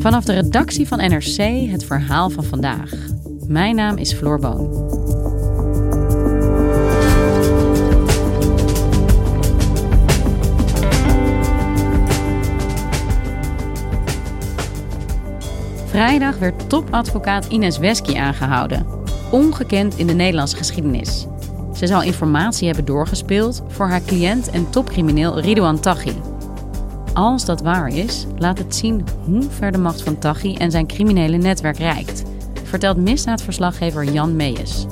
Vanaf de redactie van NRC het verhaal van vandaag. Mijn naam is Floor Boon. Vrijdag werd topadvocaat Ines Wesky aangehouden. Ongekend in de Nederlandse geschiedenis. Ze zou informatie hebben doorgespeeld voor haar cliënt en topcrimineel Ridouan Taghi. Als dat waar is, laat het zien hoe ver de macht van Taghi en zijn criminele netwerk reikt, vertelt misdaadverslaggever Jan Meijers.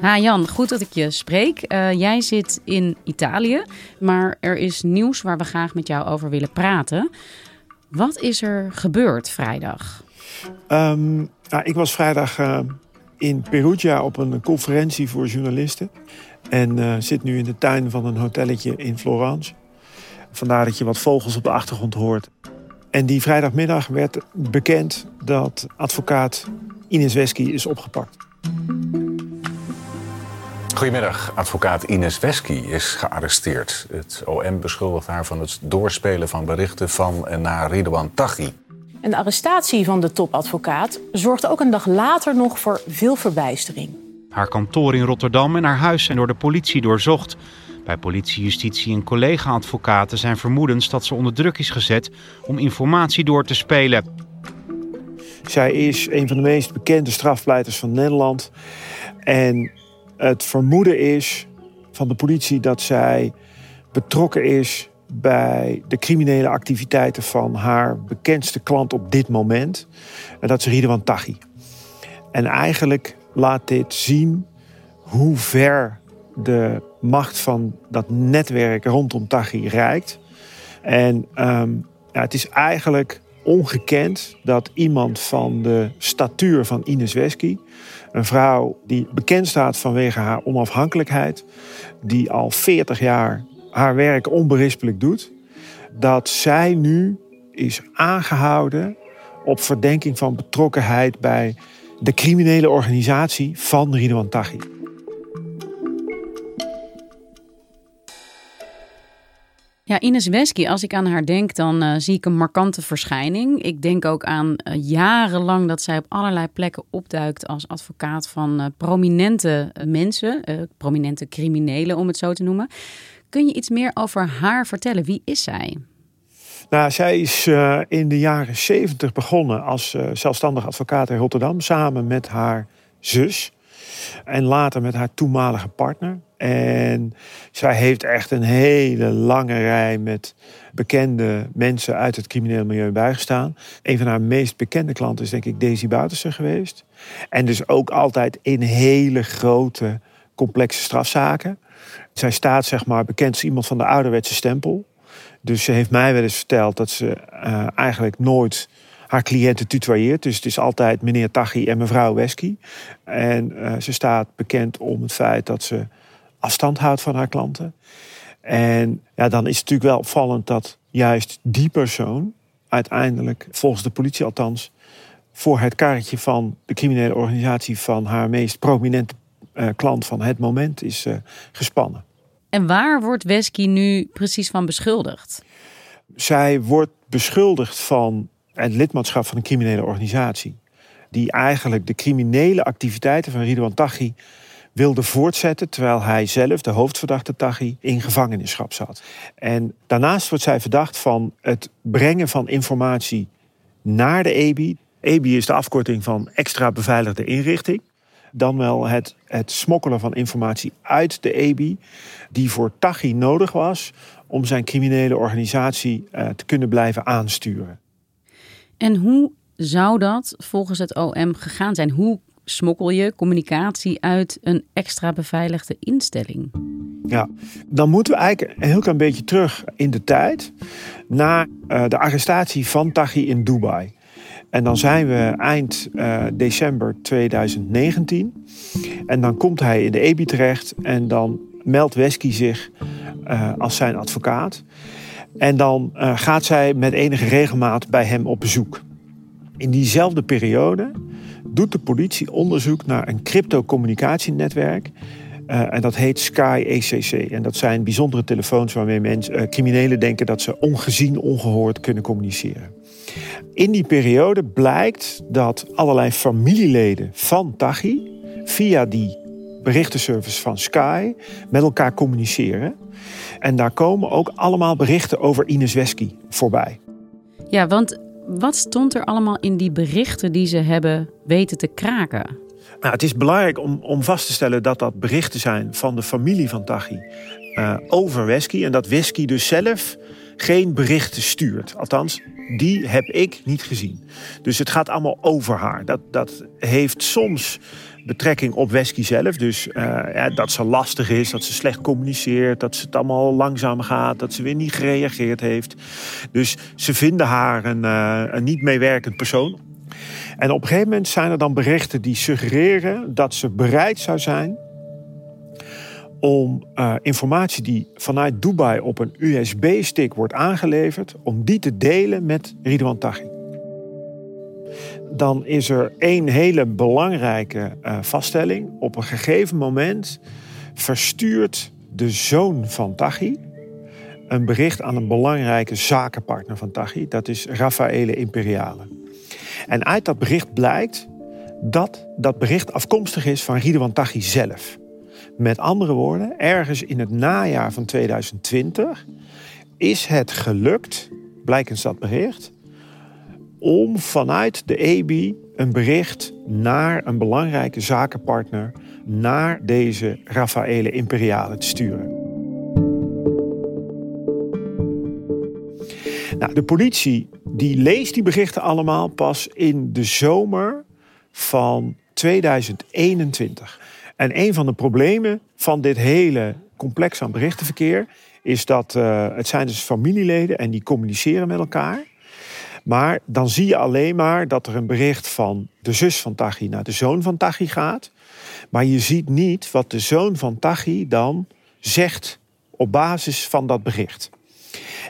Ha Jan, goed dat ik je spreek. Uh, jij zit in Italië, maar er is nieuws waar we graag met jou over willen praten. Wat is er gebeurd vrijdag? Um, nou, ik was vrijdag uh, in Perugia op een conferentie voor journalisten. En uh, zit nu in de tuin van een hotelletje in Florence. Vandaar dat je wat vogels op de achtergrond hoort. En die vrijdagmiddag werd bekend dat advocaat Ines Wesky is opgepakt. Goedemiddag. Advocaat Ines Wesky is gearresteerd. Het OM beschuldigt haar van het doorspelen van berichten van en naar Ridwan Taghi. En de arrestatie van de topadvocaat zorgde ook een dag later nog voor veel verbijstering. Haar kantoor in Rotterdam en haar huis zijn door de politie doorzocht. Bij politie, justitie en collega-advocaten zijn vermoedens dat ze onder druk is gezet om informatie door te spelen. Zij is een van de meest bekende strafpleiters van Nederland. En het vermoeden is van de politie dat zij betrokken is bij de criminele activiteiten van haar bekendste klant op dit moment. En dat is Ridwan Taghi. En eigenlijk laat dit zien hoe ver de macht van dat netwerk rondom Taghi reikt. En um, ja, het is eigenlijk ongekend dat iemand van de statuur van Ines Wesky een vrouw die bekend staat vanwege haar onafhankelijkheid, die al 40 jaar haar werk onberispelijk doet, dat zij nu is aangehouden op verdenking van betrokkenheid bij de criminele organisatie van Ridwan Taghi. Ja, Ines Wesky, als ik aan haar denk, dan uh, zie ik een markante verschijning. Ik denk ook aan uh, jarenlang dat zij op allerlei plekken opduikt als advocaat van uh, prominente mensen, prominente criminelen om het zo te noemen. Kun je iets meer over haar vertellen? Wie is zij? Nou, zij is in de jaren zeventig begonnen als zelfstandig advocaat in Rotterdam samen met haar zus en later met haar toenmalige partner. En zij heeft echt een hele lange rij met bekende mensen uit het crimineel milieu bijgestaan. Een van haar meest bekende klanten is denk ik Daisy Boutersen geweest. En dus ook altijd in hele grote, complexe strafzaken. Zij staat zeg maar bekend als iemand van de ouderwetse stempel. Dus ze heeft mij wel eens verteld dat ze uh, eigenlijk nooit haar cliënten tutoyeert. Dus het is altijd meneer Taghi en mevrouw Wesky. En uh, ze staat bekend om het feit dat ze afstand houdt van haar klanten. En ja, dan is het natuurlijk wel opvallend dat juist die persoon uiteindelijk, volgens de politie althans, voor het karretje van de criminele organisatie van haar meest prominente uh, klant van het moment is uh, gespannen. En waar wordt Wesky nu precies van beschuldigd? Zij wordt beschuldigd van het lidmaatschap van een criminele organisatie. Die eigenlijk de criminele activiteiten van Ridwan Taghi wilde voortzetten terwijl hij zelf, de hoofdverdachte Taghi, in gevangenschap zat. En daarnaast wordt zij verdacht van het brengen van informatie naar de EBI. EBI is de afkorting van extra beveiligde inrichting. Dan wel het, het smokkelen van informatie uit de EBI, die voor Taghi nodig was om zijn criminele organisatie uh, te kunnen blijven aansturen. En hoe zou dat volgens het OM gegaan zijn? Hoe smokkel je communicatie uit een extra beveiligde instelling? Ja, dan moeten we eigenlijk een heel klein beetje terug in de tijd naar uh, de arrestatie van Taghi in Dubai. En dan zijn we eind uh, december 2019. En dan komt hij in de EBI terecht en dan meldt Wesky zich uh, als zijn advocaat. En dan gaat zij met enige regelmaat bij hem op bezoek. In diezelfde periode doet de politie onderzoek naar een cryptocommunicatienetwerk. Uh, en dat heet Sky ECC. En dat zijn bijzondere telefoons waarmee mensen, uh, criminelen denken dat ze ongezien, ongehoord kunnen communiceren. In die periode blijkt dat allerlei familieleden van Taghi via die berichtenservice van Sky met elkaar communiceren. En daar komen ook allemaal berichten over Ines Wesky voorbij. Ja, want wat stond er allemaal in die berichten die ze hebben weten te kraken? Nou, het is belangrijk om, om vast te stellen dat dat berichten zijn van de familie van Taghi uh, over Wesky. En dat Wesky dus zelf geen berichten stuurt. Althans, die heb ik niet gezien. Dus het gaat allemaal over haar. Dat, dat heeft soms betrekking op Wesky zelf. Dus uh, ja, dat ze lastig is, dat ze slecht communiceert, dat ze het allemaal langzaam gaat, dat ze weer niet gereageerd heeft. Dus ze vinden haar een, uh, een niet meewerkend persoon. En op een gegeven moment zijn er dan berichten die suggereren dat ze bereid zou zijn om uh, informatie die vanuit Dubai op een USB-stick wordt aangeleverd, om die te delen met Ridwan Taghi. Dan is er één hele belangrijke uh, vaststelling. Op een gegeven moment verstuurt de zoon van Taghi een bericht aan een belangrijke zakenpartner van Taghi. Dat is Raffaele Imperiale. En uit dat bericht blijkt dat dat bericht afkomstig is van Ridwan Taghi zelf. Met andere woorden, ergens in het najaar van 2020 is het gelukt, blijkens dat bericht, om vanuit de EBI een bericht naar een belangrijke zakenpartner, naar deze Raffaele Imperiale te sturen. Nou, de politie die leest die berichten allemaal pas in de zomer van 2021. En een van de problemen van dit hele complex aan berichtenverkeer is dat uh, het zijn dus familieleden en die communiceren met elkaar. Maar dan zie je alleen maar dat er een bericht van de zus van Tachi naar de zoon van Tachi gaat. Maar je ziet niet wat de zoon van Tachi dan zegt op basis van dat bericht.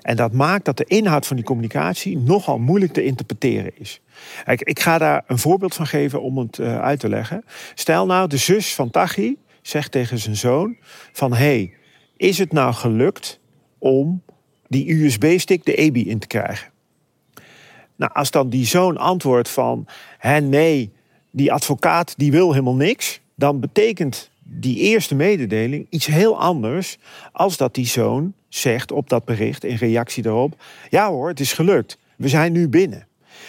En dat maakt dat de inhoud van die communicatie nogal moeilijk te interpreteren is. Ik, ik ga daar een voorbeeld van geven om het uh, uit te leggen. Stel nou, de zus van Tachi zegt tegen zijn zoon van... hey, is het nou gelukt om die USB-stick de EBI in te krijgen? Nou, als dan die zoon antwoordt van... Hé, nee, die advocaat die wil helemaal niks... dan betekent die eerste mededeling iets heel anders... als dat die zoon zegt op dat bericht in reactie daarop... ja hoor, het is gelukt, we zijn nu binnen.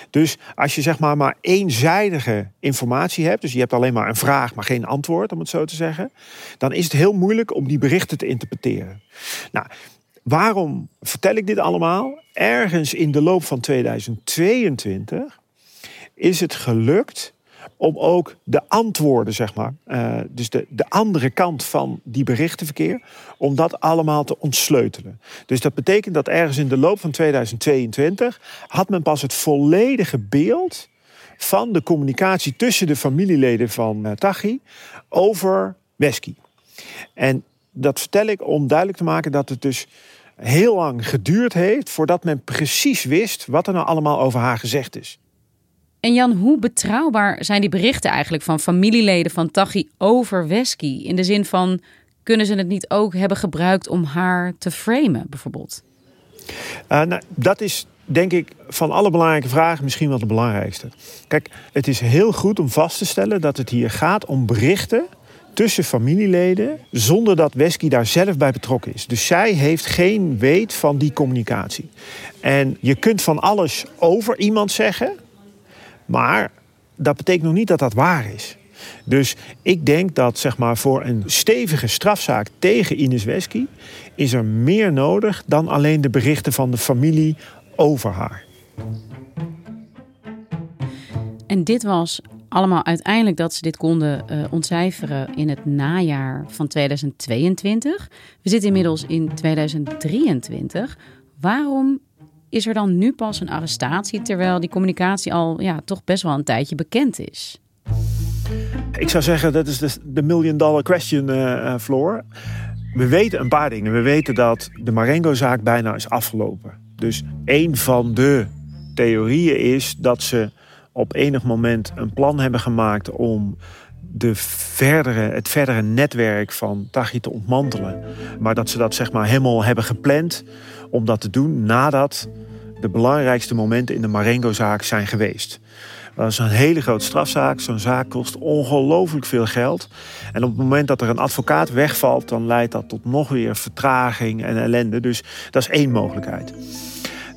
Dus als je zeg maar maar eenzijdige informatie hebt, dus je hebt alleen maar een vraag, maar geen antwoord, om het zo te zeggen, dan is het heel moeilijk om die berichten te interpreteren. Nou, waarom vertel ik dit allemaal? Ergens in de loop van 2022 is het gelukt om ook de antwoorden, zeg maar, uh, dus de, de andere kant van die berichtenverkeer, om dat allemaal te ontsleutelen. Dus dat betekent dat ergens in de loop van 2022 had men pas het volledige beeld van de communicatie tussen de familieleden van uh, Tachi over Wesky. En dat vertel ik om duidelijk te maken dat het dus heel lang geduurd heeft voordat men precies wist wat er nou allemaal over haar gezegd is. En Jan, hoe betrouwbaar zijn die berichten eigenlijk van familieleden van Tachi over Wesky? In de zin van, kunnen ze het niet ook hebben gebruikt om haar te framen, bijvoorbeeld? Uh, nou, dat is denk ik van alle belangrijke vragen misschien wel de belangrijkste. Kijk, het is heel goed om vast te stellen dat het hier gaat om berichten tussen familieleden zonder dat Wesky daar zelf bij betrokken is. Dus zij heeft geen weet van die communicatie. En je kunt van alles over iemand zeggen, maar dat betekent nog niet dat dat waar is. Dus ik denk dat zeg maar, voor een stevige strafzaak tegen Ines Wesky is er meer nodig dan alleen de berichten van de familie over haar. En dit was allemaal uiteindelijk dat ze dit konden uh, ontcijferen in het najaar van 2022. We zitten inmiddels in 2023. Waarom is er dan nu pas een arrestatie terwijl die communicatie al ja, toch best wel een tijdje bekend is? Ik zou zeggen, dat is de, million dollar question, uh, Floor. We weten een paar dingen. We weten dat de Marengo-zaak bijna is afgelopen. Dus een van de theorieën is dat ze op enig moment een plan hebben gemaakt om de verdere, het verdere netwerk van Tachi te ontmantelen. Maar dat ze dat zeg maar helemaal hebben gepland om dat te doen nadat de belangrijkste momenten in de Marengo-zaak zijn geweest. Dat is een hele grote strafzaak. Zo'n zaak kost ongelooflijk veel geld. En op het moment dat er een advocaat wegvalt, dan leidt dat tot nog weer vertraging en ellende. Dus dat is één mogelijkheid.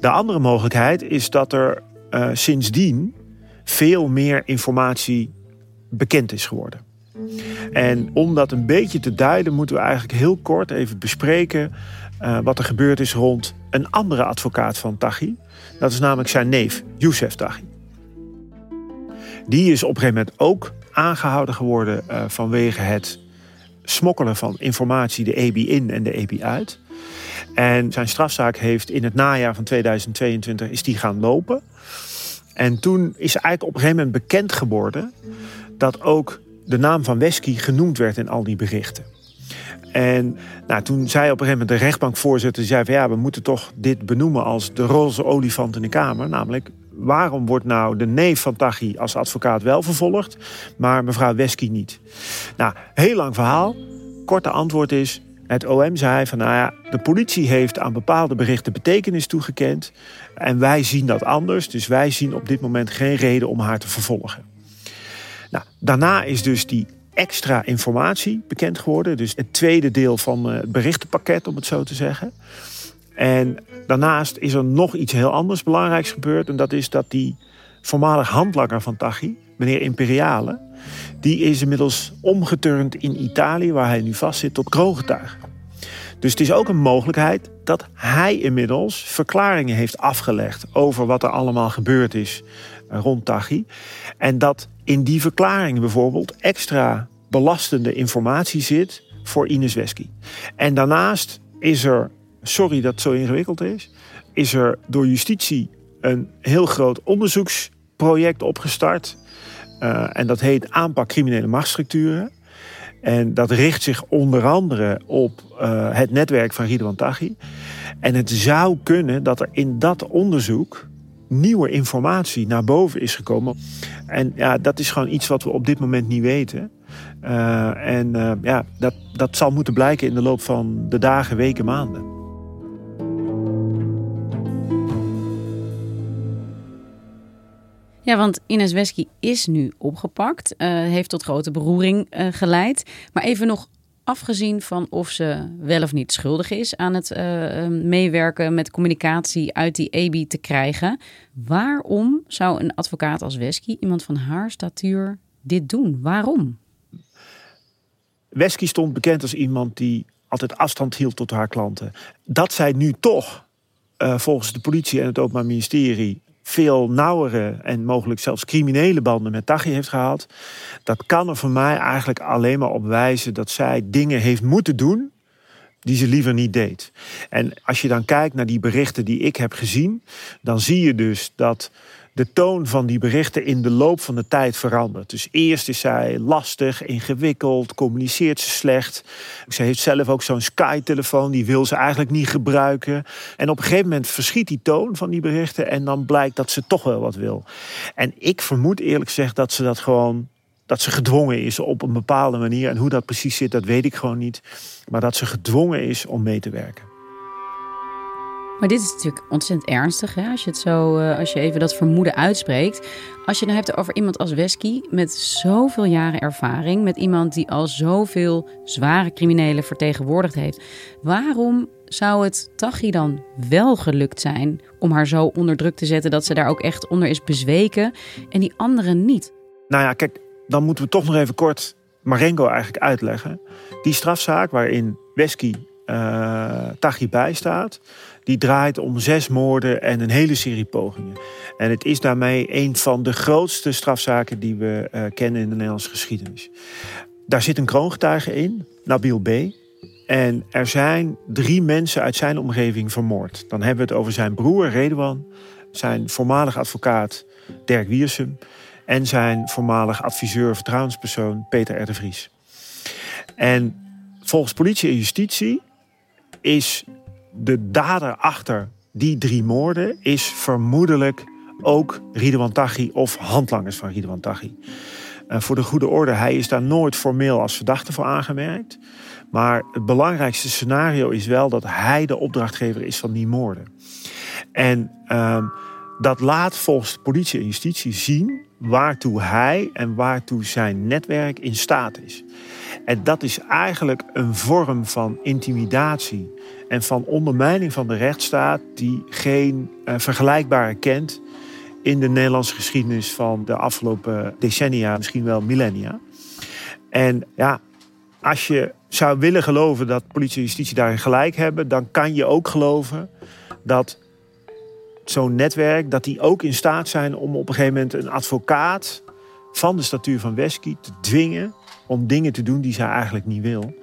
De andere mogelijkheid is dat er uh, sindsdien veel meer informatie bekend is geworden. En om dat een beetje te duiden, moeten we eigenlijk heel kort even bespreken uh, wat er gebeurd is rond een andere advocaat van Taghi. Dat is namelijk zijn neef, Youssef Taghi. Die is op een gegeven moment ook aangehouden geworden uh, vanwege het smokkelen van informatie de EBI in en de EBI uit. En zijn strafzaak heeft in het najaar van 2022 is die gaan lopen. En toen is eigenlijk op een gegeven moment bekend geworden dat ook de naam van Wesky genoemd werd in al die berichten. En nou, toen zei op een gegeven moment de rechtbankvoorzitter... zei van ja, we moeten toch dit benoemen als de roze olifant in de Kamer. Namelijk, waarom wordt nou de neef van Taghi als advocaat wel vervolgd... maar mevrouw Wesky niet? Nou, heel lang verhaal. Korte antwoord is, het OM zei van nou ja, de politie heeft aan bepaalde berichten betekenis toegekend. En wij zien dat anders. Dus wij zien op dit moment geen reden om haar te vervolgen. Nou, daarna is dus die extra informatie bekend geworden. Dus het tweede deel van het berichtenpakket, om het zo te zeggen. En daarnaast is er nog iets heel anders belangrijks gebeurd. En dat is dat die voormalig handlanger van Tachi, meneer Imperiale... die is inmiddels omgeturnd in Italië, waar hij nu vastzit, tot kroongetuige. Dus het is ook een mogelijkheid dat hij inmiddels verklaringen heeft afgelegd... over wat er allemaal gebeurd is rond Tachi. En dat in die verklaringen bijvoorbeeld extra belastende informatie zit voor Ines Wesky. En daarnaast is er, sorry dat het zo ingewikkeld is, is er door justitie een heel groot onderzoeksproject opgestart. Uh, en dat heet aanpak criminele machtsstructuren. En dat richt zich onder andere op uh, het netwerk van Ridwan Taghi. En het zou kunnen dat er in dat onderzoek nieuwe informatie naar boven is gekomen. En ja, dat is gewoon iets wat we op dit moment niet weten. Uh, en ja, dat, dat zal moeten blijken in de loop van de dagen, weken, maanden. Ja, want Ines Wesky is nu opgepakt. Uh, heeft tot grote beroering geleid. Maar even nog afgezien van of ze wel of niet schuldig is aan het uh, meewerken met communicatie uit die EBI te krijgen. Waarom zou een advocaat als Wesky, iemand van haar statuur, dit doen? Waarom? Wesky stond bekend als iemand die altijd afstand hield tot haar klanten. Dat zij nu toch, volgens de politie en het Openbaar Ministerie, veel nauwere en mogelijk zelfs criminele banden met Taghi heeft gehad. Dat kan er voor mij eigenlijk alleen maar op wijzen dat zij dingen heeft moeten doen die ze liever niet deed. En als je dan kijkt naar die berichten die ik heb gezien, dan zie je dus dat de toon van die berichten in de loop van de tijd verandert. Dus eerst is zij lastig, ingewikkeld, communiceert ze slecht. Ze heeft zelf ook zo'n Sky-telefoon, die wil ze eigenlijk niet gebruiken. En op een gegeven moment verschiet die toon van die berichten en dan blijkt dat ze toch wel wat wil. En ik vermoed eerlijk gezegd dat ze dat gewoon dat ze gedwongen is op een bepaalde manier. En hoe dat precies zit, dat weet ik gewoon niet. Maar dat ze gedwongen is om mee te werken. Maar dit is natuurlijk ontzettend ernstig, hè? Als je het zo, uh, als je even dat vermoeden uitspreekt. Als je het hebt over iemand als Wesky met zoveel jaren ervaring, met iemand die al zoveel zware criminelen vertegenwoordigd heeft, waarom zou het Tachi dan wel gelukt zijn om haar zo onder druk te zetten dat ze daar ook echt onder is bezweken en die anderen niet? Nou ja, kijk, dan moeten we toch nog even kort Marengo eigenlijk uitleggen. Die strafzaak waarin Wesky uh, Taghi bijstaat, die draait om zes moorden en een hele serie pogingen. En het is daarmee een van de grootste strafzaken die we uh, kennen in de Nederlandse geschiedenis. Daar zit een kroongetuige in, Nabil B. En er zijn drie mensen uit zijn omgeving vermoord. Dan hebben we het over zijn broer Redouan, zijn voormalig advocaat Dirk Wiersum en zijn voormalig adviseur vertrouwenspersoon Peter R. de Vries. En volgens politie en justitie is de dader achter die drie moorden is vermoedelijk ook Ridwan Taghi of handlangers van Ridwan Taghi. Uh, voor de goede orde, hij is daar nooit formeel als verdachte voor aangemerkt. Maar het belangrijkste scenario is wel dat hij de opdrachtgever is van die moorden. En uh, dat laat volgens politie en justitie zien waartoe hij en waartoe zijn netwerk in staat is. En dat is eigenlijk een vorm van intimidatie en van ondermijning van de rechtsstaat die geen uh, vergelijkbare kent in de Nederlandse geschiedenis van de afgelopen decennia, misschien wel millennia. En ja, als je zou willen geloven dat politie en justitie daarin gelijk hebben, dan kan je ook geloven dat zo'n netwerk, dat die ook in staat zijn om op een gegeven moment een advocaat van de statuur van Wesky te dwingen om dingen te doen die zij eigenlijk niet wil.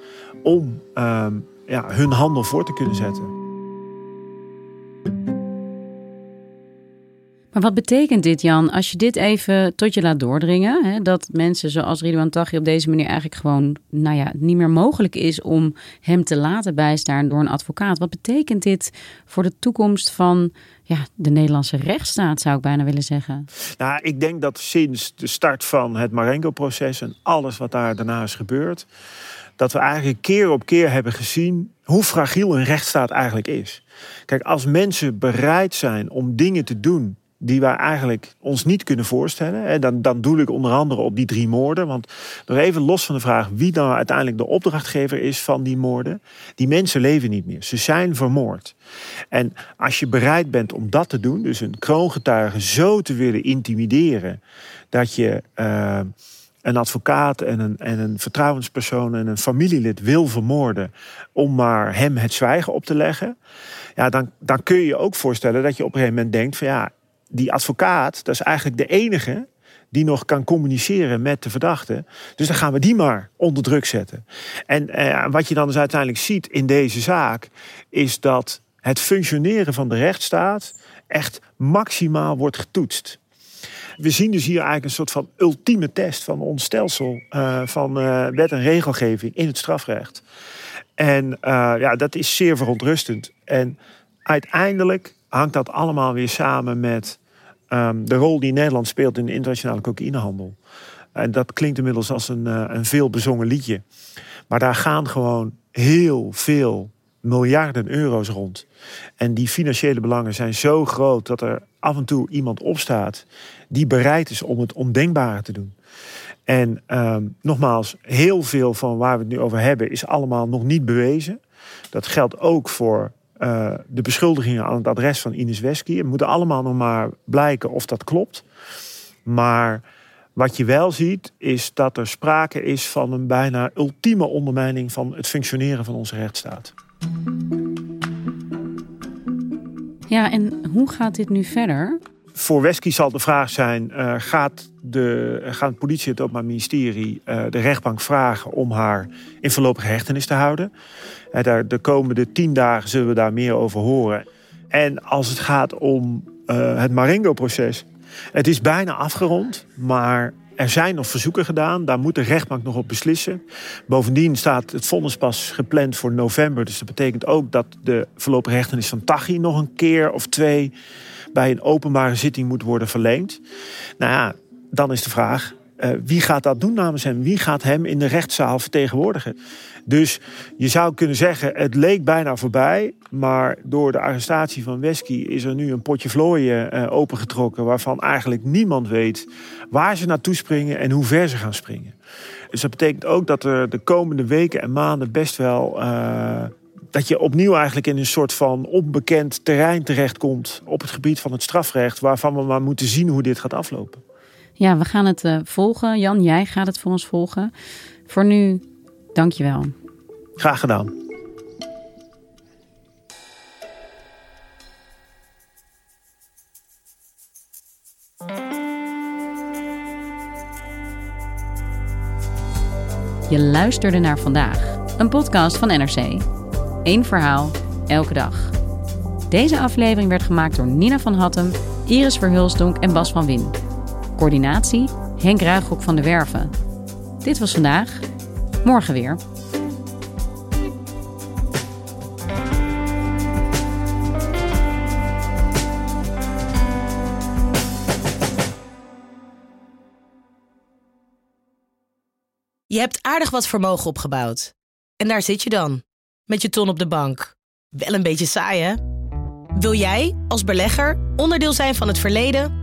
Om uh, ja, hun handel voor te kunnen zetten. Maar wat betekent dit, Jan, als je dit even tot je laat doordringen? Hè, dat mensen zoals Ridwan Taghi op deze manier eigenlijk gewoon nou ja, niet meer mogelijk is om hem te laten bijstaan door een advocaat. Wat betekent dit voor de toekomst van ja, de Nederlandse rechtsstaat, zou ik bijna willen zeggen? Nou, ik denk dat sinds de start van het Marengo-proces en alles wat daar daarna is gebeurd, dat we eigenlijk keer op keer hebben gezien hoe fragiel een rechtsstaat eigenlijk is. Kijk, als mensen bereid zijn om dingen te doen die wij eigenlijk ons niet kunnen voorstellen. Dan, dan doe ik onder andere op die drie moorden. Want nog even los van de vraag wie dan uiteindelijk de opdrachtgever is van die moorden. Die mensen leven niet meer. Ze zijn vermoord. En als je bereid bent om dat te doen, dus een kroongetuige zo te willen intimideren dat je. Uh, een advocaat en een, en een vertrouwenspersoon en een familielid wil vermoorden om maar hem het zwijgen op te leggen, ja, dan, dan kun je je ook voorstellen dat je op een gegeven moment denkt van ja, die advocaat, dat is eigenlijk de enige die nog kan communiceren met de verdachte. Dus dan gaan we die maar onder druk zetten. En eh, wat je dan dus uiteindelijk ziet in deze zaak, is dat het functioneren van de rechtsstaat echt maximaal wordt getoetst. We zien dus hier eigenlijk een soort van ultieme test van ons stelsel uh, van uh, wet en regelgeving in het strafrecht. En uh, ja, dat is zeer verontrustend. En uiteindelijk hangt dat allemaal weer samen met um, de rol die Nederland speelt in de internationale cocaïnehandel. En dat klinkt inmiddels als een, uh, een veel bezongen liedje. Maar daar gaan gewoon heel veel miljarden euro's rond. En die financiële belangen zijn zo groot dat er af en toe iemand opstaat die bereid is om het ondenkbare te doen. En um, nogmaals, heel veel van waar we het nu over hebben is allemaal nog niet bewezen. Dat geldt ook voor uh, de beschuldigingen aan het adres van Ines Wesky. Het moet allemaal nog maar blijken of dat klopt. Maar wat je wel ziet, is dat er sprake is van een bijna ultieme ondermijning van het functioneren van onze rechtsstaat. Ja, en hoe gaat dit nu verder? Voor Wesky zal de vraag zijn: uh, gaat, de, gaat politie, het Openbaar Ministerie, uh, de rechtbank vragen om haar in voorlopige hechtenis te houden? daar, de komende tien dagen zullen we daar meer over horen. En als het gaat om het Marengo-proces, het is bijna afgerond, maar er zijn nog verzoeken gedaan. Daar moet de rechtbank nog op beslissen. Bovendien staat het vonnis pas gepland voor november. Dus dat betekent ook dat de voorlopige hechtenis van Tachi nog een keer of twee bij een openbare zitting moet worden verleend. Nou ja, dan is de vraag: uh, wie gaat dat doen namens hem? Wie gaat hem in de rechtszaal vertegenwoordigen? Dus je zou kunnen zeggen, het leek bijna voorbij. Maar door de arrestatie van Wesky is er nu een potje vlooien uh, opengetrokken. waarvan eigenlijk niemand weet waar ze naartoe springen en hoe ver ze gaan springen. Dus dat betekent ook dat er de komende weken en maanden best wel. Uh, dat je opnieuw eigenlijk in een soort van onbekend terrein terechtkomt op het gebied van het strafrecht, waarvan we maar moeten zien hoe dit gaat aflopen ja, we gaan het eh, volgen. Jan, jij gaat het voor ons volgen. Voor nu, dankjewel. Graag gedaan. Je luisterde naar vandaag, een podcast van NRC. Eén verhaal, elke dag. Deze aflevering werd gemaakt door Nina van Hattem, Iris Verhulsdonk en Bas van Win. Coördinatie Henk Ruigrok van de Werven. Dit was vandaag. Morgen weer. Je hebt aardig wat vermogen opgebouwd. En daar zit je dan, met je ton op de bank. Wel een beetje saai, hè? Wil jij, als belegger, onderdeel zijn van het verleden